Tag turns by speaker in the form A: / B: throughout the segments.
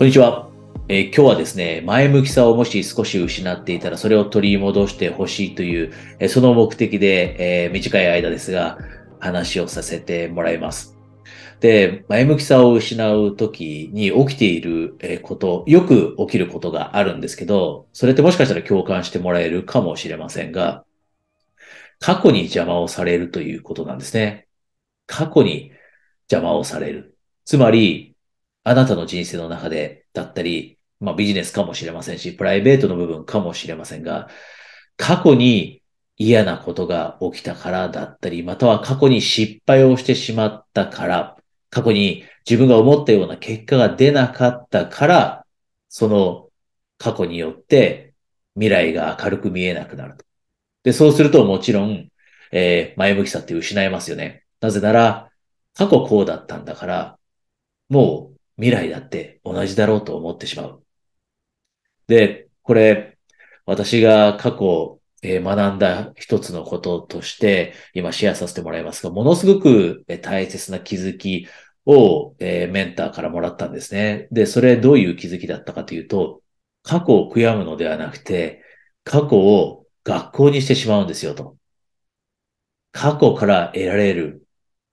A: こんにちは。えー今日はですね、前向きさをもし少し失っていたら、それを取り戻してほしいという、えーその目的で、えー短い間ですが、話をさせてもらいます。で、前向きさを失う時に起きていること、よく起きることがあるんですけど、それってもしかしたら共感してもらえるかもしれませんが、過去に邪魔をされるということなんですね。過去に邪魔をされる。つまり、あなたの人生の中でだったり、まあビジネスかもしれませんし、プライベートの部分かもしれませんが、過去に嫌なことが起きたからだったり、または過去に失敗をしてしまったから、過去に自分が思ったような結果が出なかったから、その過去によって未来が明るく見えなくなると。で、そうするともちろん、えー前向きさって失いますよね。なぜなら、過去こうだったんだから、もう未来だって同じだろうと思ってしまう。で、これ、私が過去、え学んだ一つのこととして、今シェアさせてもらいますが、ものすごく大切な気づきを、えメンターからもらったんですね。で、それどういう気づきだったかというと、過去を悔やむのではなくて、過去を学校にしてしまうんですよと。過去から得られる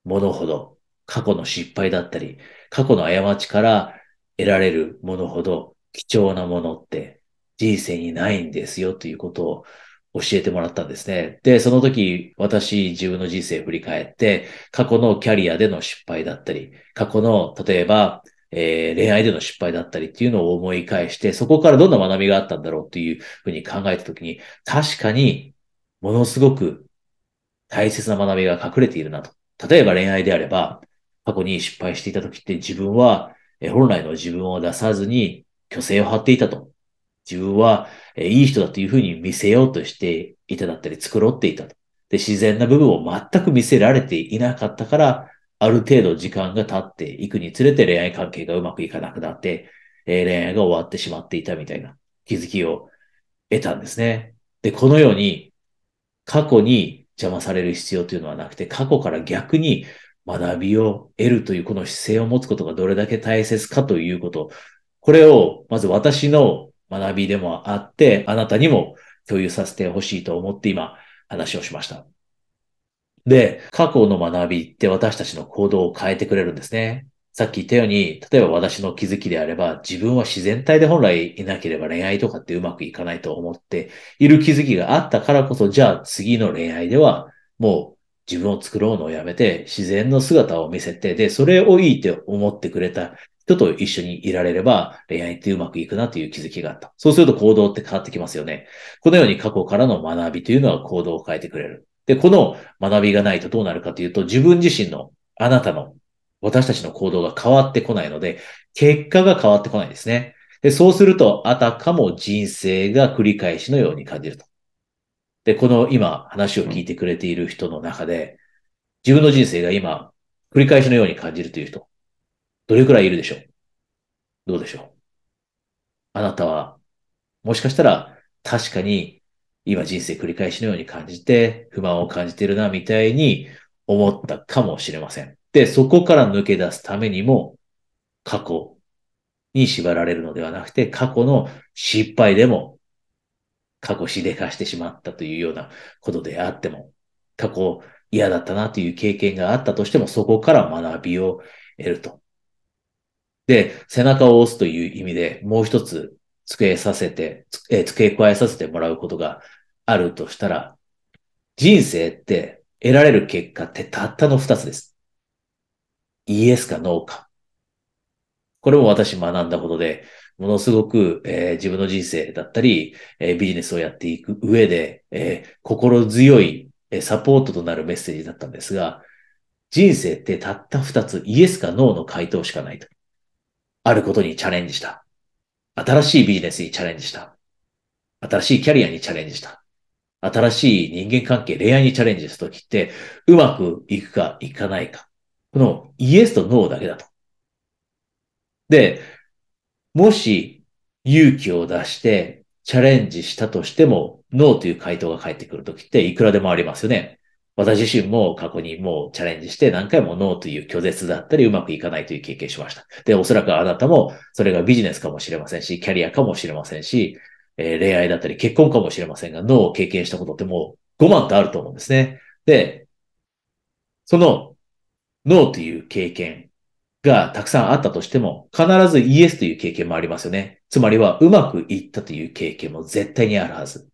A: ものほど、過去の失敗だったり、過去の過ちから得られるものほど貴重なものって人生にないんですよということを教えてもらったんですね。で、その時私自分の人生を振り返って過去のキャリアでの失敗だったり、過去の例えば、えー恋愛での失敗だったりっていうのを思い返して、そこからどんな学びがあったんだろうっていうふうに考えた時に、確かにものすごく大切な学びが隠れているなと。例えば恋愛であれば、過去に失敗していた時って自分はえ本来の自分を出さずに虚勢を張っていたと。自分はえいい人だというふうに見せようとしていただったり繕っていたと。で、自然な部分を全く見せられていなかったから、ある程度時間が経っていくにつれて恋愛関係がうまくいかなくなって、えー恋愛が終わってしまっていたみたいな気づきを得たんですね。で、このように過去に邪魔される必要というのはなくて、過去から逆に学びを得るというこの姿勢を持つことがどれだけ大切かということ。これを、まず私の学びでもあって、あなたにも共有させてほしいと思って今話をしました。で、過去の学びって私たちの行動を変えてくれるんですね。さっき言ったように、例えば私の気づきであれば、自分は自然体で本来いなければ恋愛とかってうまくいかないと思っている気づきがあったからこそ、じゃあ次の恋愛ではもう自分を作ろうのをやめて自然の姿を見せて、で、それをいいって思ってくれた人と一緒にいられれば恋愛ってうまくいくなという気づきがあった。そうすると行動って変わってきますよね。このように過去からの学びというのは行動を変えてくれる。で、この学びがないとどうなるかというと、自分自身の、あなたの、私たちの行動が変わってこないので、結果が変わってこないんですね。で、そうすると、あたかも人生が繰り返しのように感じると。で、この今話を聞いてくれている人の中で、自分の人生が今、繰り返しのように感じるという人、どれくらいいるでしょう？どうでしょう？あなたは、もしかしたら、確かに、今人生繰り返しのように感じて、不満を感じてるな、みたいに思ったかもしれません。で、そこから抜け出すためにも、過去に縛られるのではなくて、過去の失敗でも、過去しでかしてしまったというようなことであっても、過去嫌だったなという経験があったとしても、そこから学びを得ると。で、背中を押すという意味でもう一つ付けさせて、え付け加えさせてもらうことがあるとしたら、人生って得られる結果ってたったの二つです。イエスかノーか。これも私学んだことで、ものすごく、えー自分の人生だったり、えービジネスをやっていく上で、えー心強い、えサポートとなるメッセージだったんですが、人生ってたった二つ、イエスかノーの回答しかないと。あることにチャレンジした。新しいビジネスにチャレンジした。新しいキャリアにチャレンジした。新しい人間関係、恋愛にチャレンジしたときって、うまくいくかいかないか。このイエスとノーだけだと。で、もし勇気を出してチャレンジしたとしても、ノーという回答が返ってくるときっていくらでもありますよね。私自身も過去にもうチャレンジして何回もノーという拒絶だったりうまくいかないという経験しました。で、おそらくあなたもそれがビジネスかもしれませんし、キャリアかもしれませんし、えー、恋愛だったり結婚かもしれませんが、ノーを経験したことってもう5万とあると思うんですね。で、そのノーという経験がたくさんあったとしても、必ずイエスという経験もありますよね。つまりはうまくいったという経験も絶対にあるはず。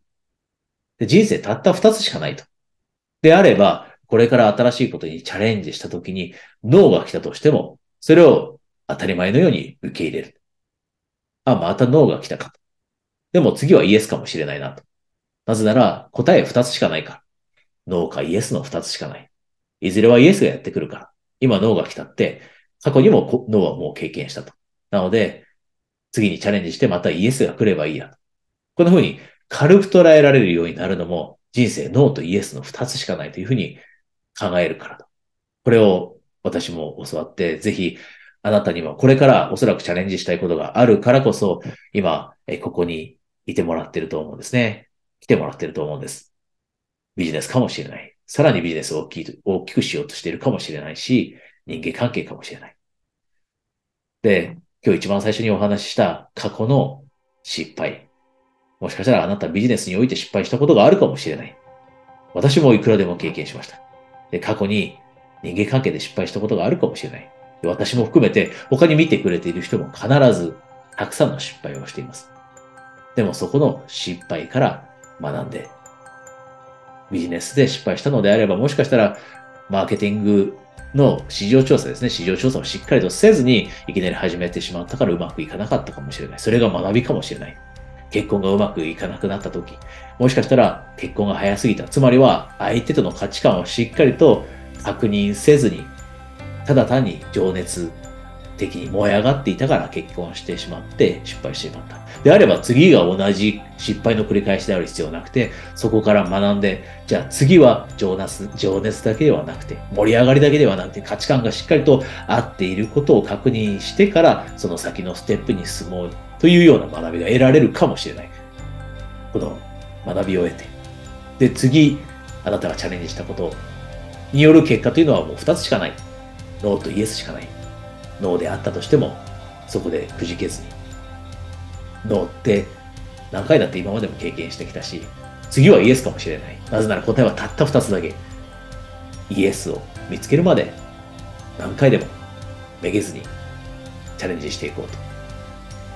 A: で人生たった2つしかないと。であれば、これから新しいことにチャレンジしたときに、ノーが来たとしても、それを当たり前のように受け入れる。あ、またノーが来たかと。でも次はイエスかもしれないなと。なぜなら、答え二つしかないから。ノーかイエスの二つしかない。いずれはイエスがやってくるから。今ノーが来たって、過去にもノーはもう経験したと。なので、次にチャレンジしてまたイエスが来ればいいやと。こんな風に軽く捉えられるようになるのも、人生ノーとイエスの二つしかないというふうに考えるからと。これを私も教わって、ぜひあなたにはこれからおそらくチャレンジしたいことがあるからこそ、今、ここにいてもらってると思うんですね。来てもらってると思うんです。ビジネスかもしれない。さらにビジネスを大き大きくしようとしているかもしれないし、人間関係かもしれない。で、今日一番最初にお話しした過去の失敗。もしかしたらあなたビジネスにおいて失敗したことがあるかもしれない。私もいくらでも経験しました。で、過去に人間関係で失敗したことがあるかもしれない。私も含めて他に見てくれている人も必ずたくさんの失敗をしています。でもそこの失敗から学んで、ビジネスで失敗したのであれば、もしかしたらマーケティングの市場調査ですね。市場調査をしっかりとせずにいきなり始めてしまったからうまくいかなかったかもしれない。それが学びかもしれない。結婚がうまくいかなくなった時、もしかしたら結婚が早すぎた。つまりは相手との価値観をしっかりと確認せずに、ただ単に情熱的に燃え上がっていたから結婚してしまって失敗してしまった。であれば次が同じ失敗の繰り返しである必要なくて、そこから学んで、じゃあ次は情熱情熱だけではなくて、盛り上がりだけではなくて、価値観がしっかりと合っていることを確認してから、その先のステップに進もうというような学びが得られるかもしれない。この学びを得て。で、次、あなたがチャレンジしたことによる結果というのはもう2つしかない。ノーとイエスしかない。ノーであったとしても、そこでくじけずに。ノーって何回だって今までも経験してきたし、次はイエスかもしれない。なぜなら答えはたった2つだけ。イエスを見つけるまで何回でもめげずにチャレンジしていこうと。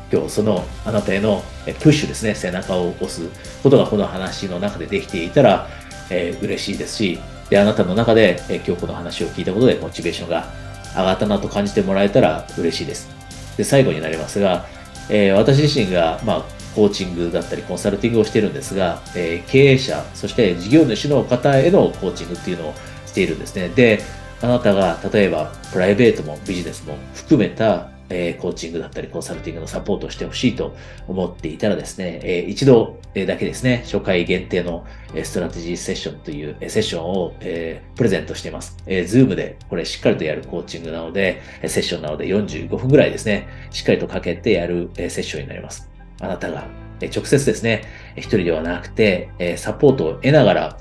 A: 今日そのあなたへのプッシュですね、背中を押すことがこの話の中でできていたら、えー、嬉しいですし、で、あなたの中で、えー、今日この話を聞いたことでモチベーションが上がったなと感じてもらえたら嬉しいです。で、最後になりますが、えー、私自身が、まあ、コーチングだったりコンサルティングをしてるんですが、えー、経営者、そして事業主の方へのコーチングっていうのをしているんですね。で、あなたが例えばプライベートもビジネスも含めたえー、コーチングだったりコンサルティングのサポートをしてほしいと思っていたらですね、えー、一度だけですね、初回限定のストラテジーセッションというセッションを、えー、プレゼントしています。えー、Zoom でこれしっかりとやるコーチングなので、セッションなので45分ぐらいですね、しっかりとかけてやるセッションになります。あなたが直接ですね、一人ではなくて、サポートを得ながら、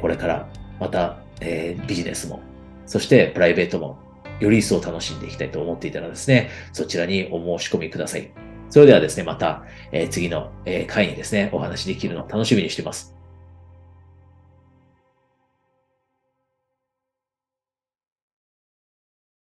A: これからまたビジネスも、そしてプライベートもより一層楽しんでいきたいと思っていたらですね、そちらにお申し込みください。それではですね、また、えー、次の、えー、回にですね、お話できるのを楽しみにしています。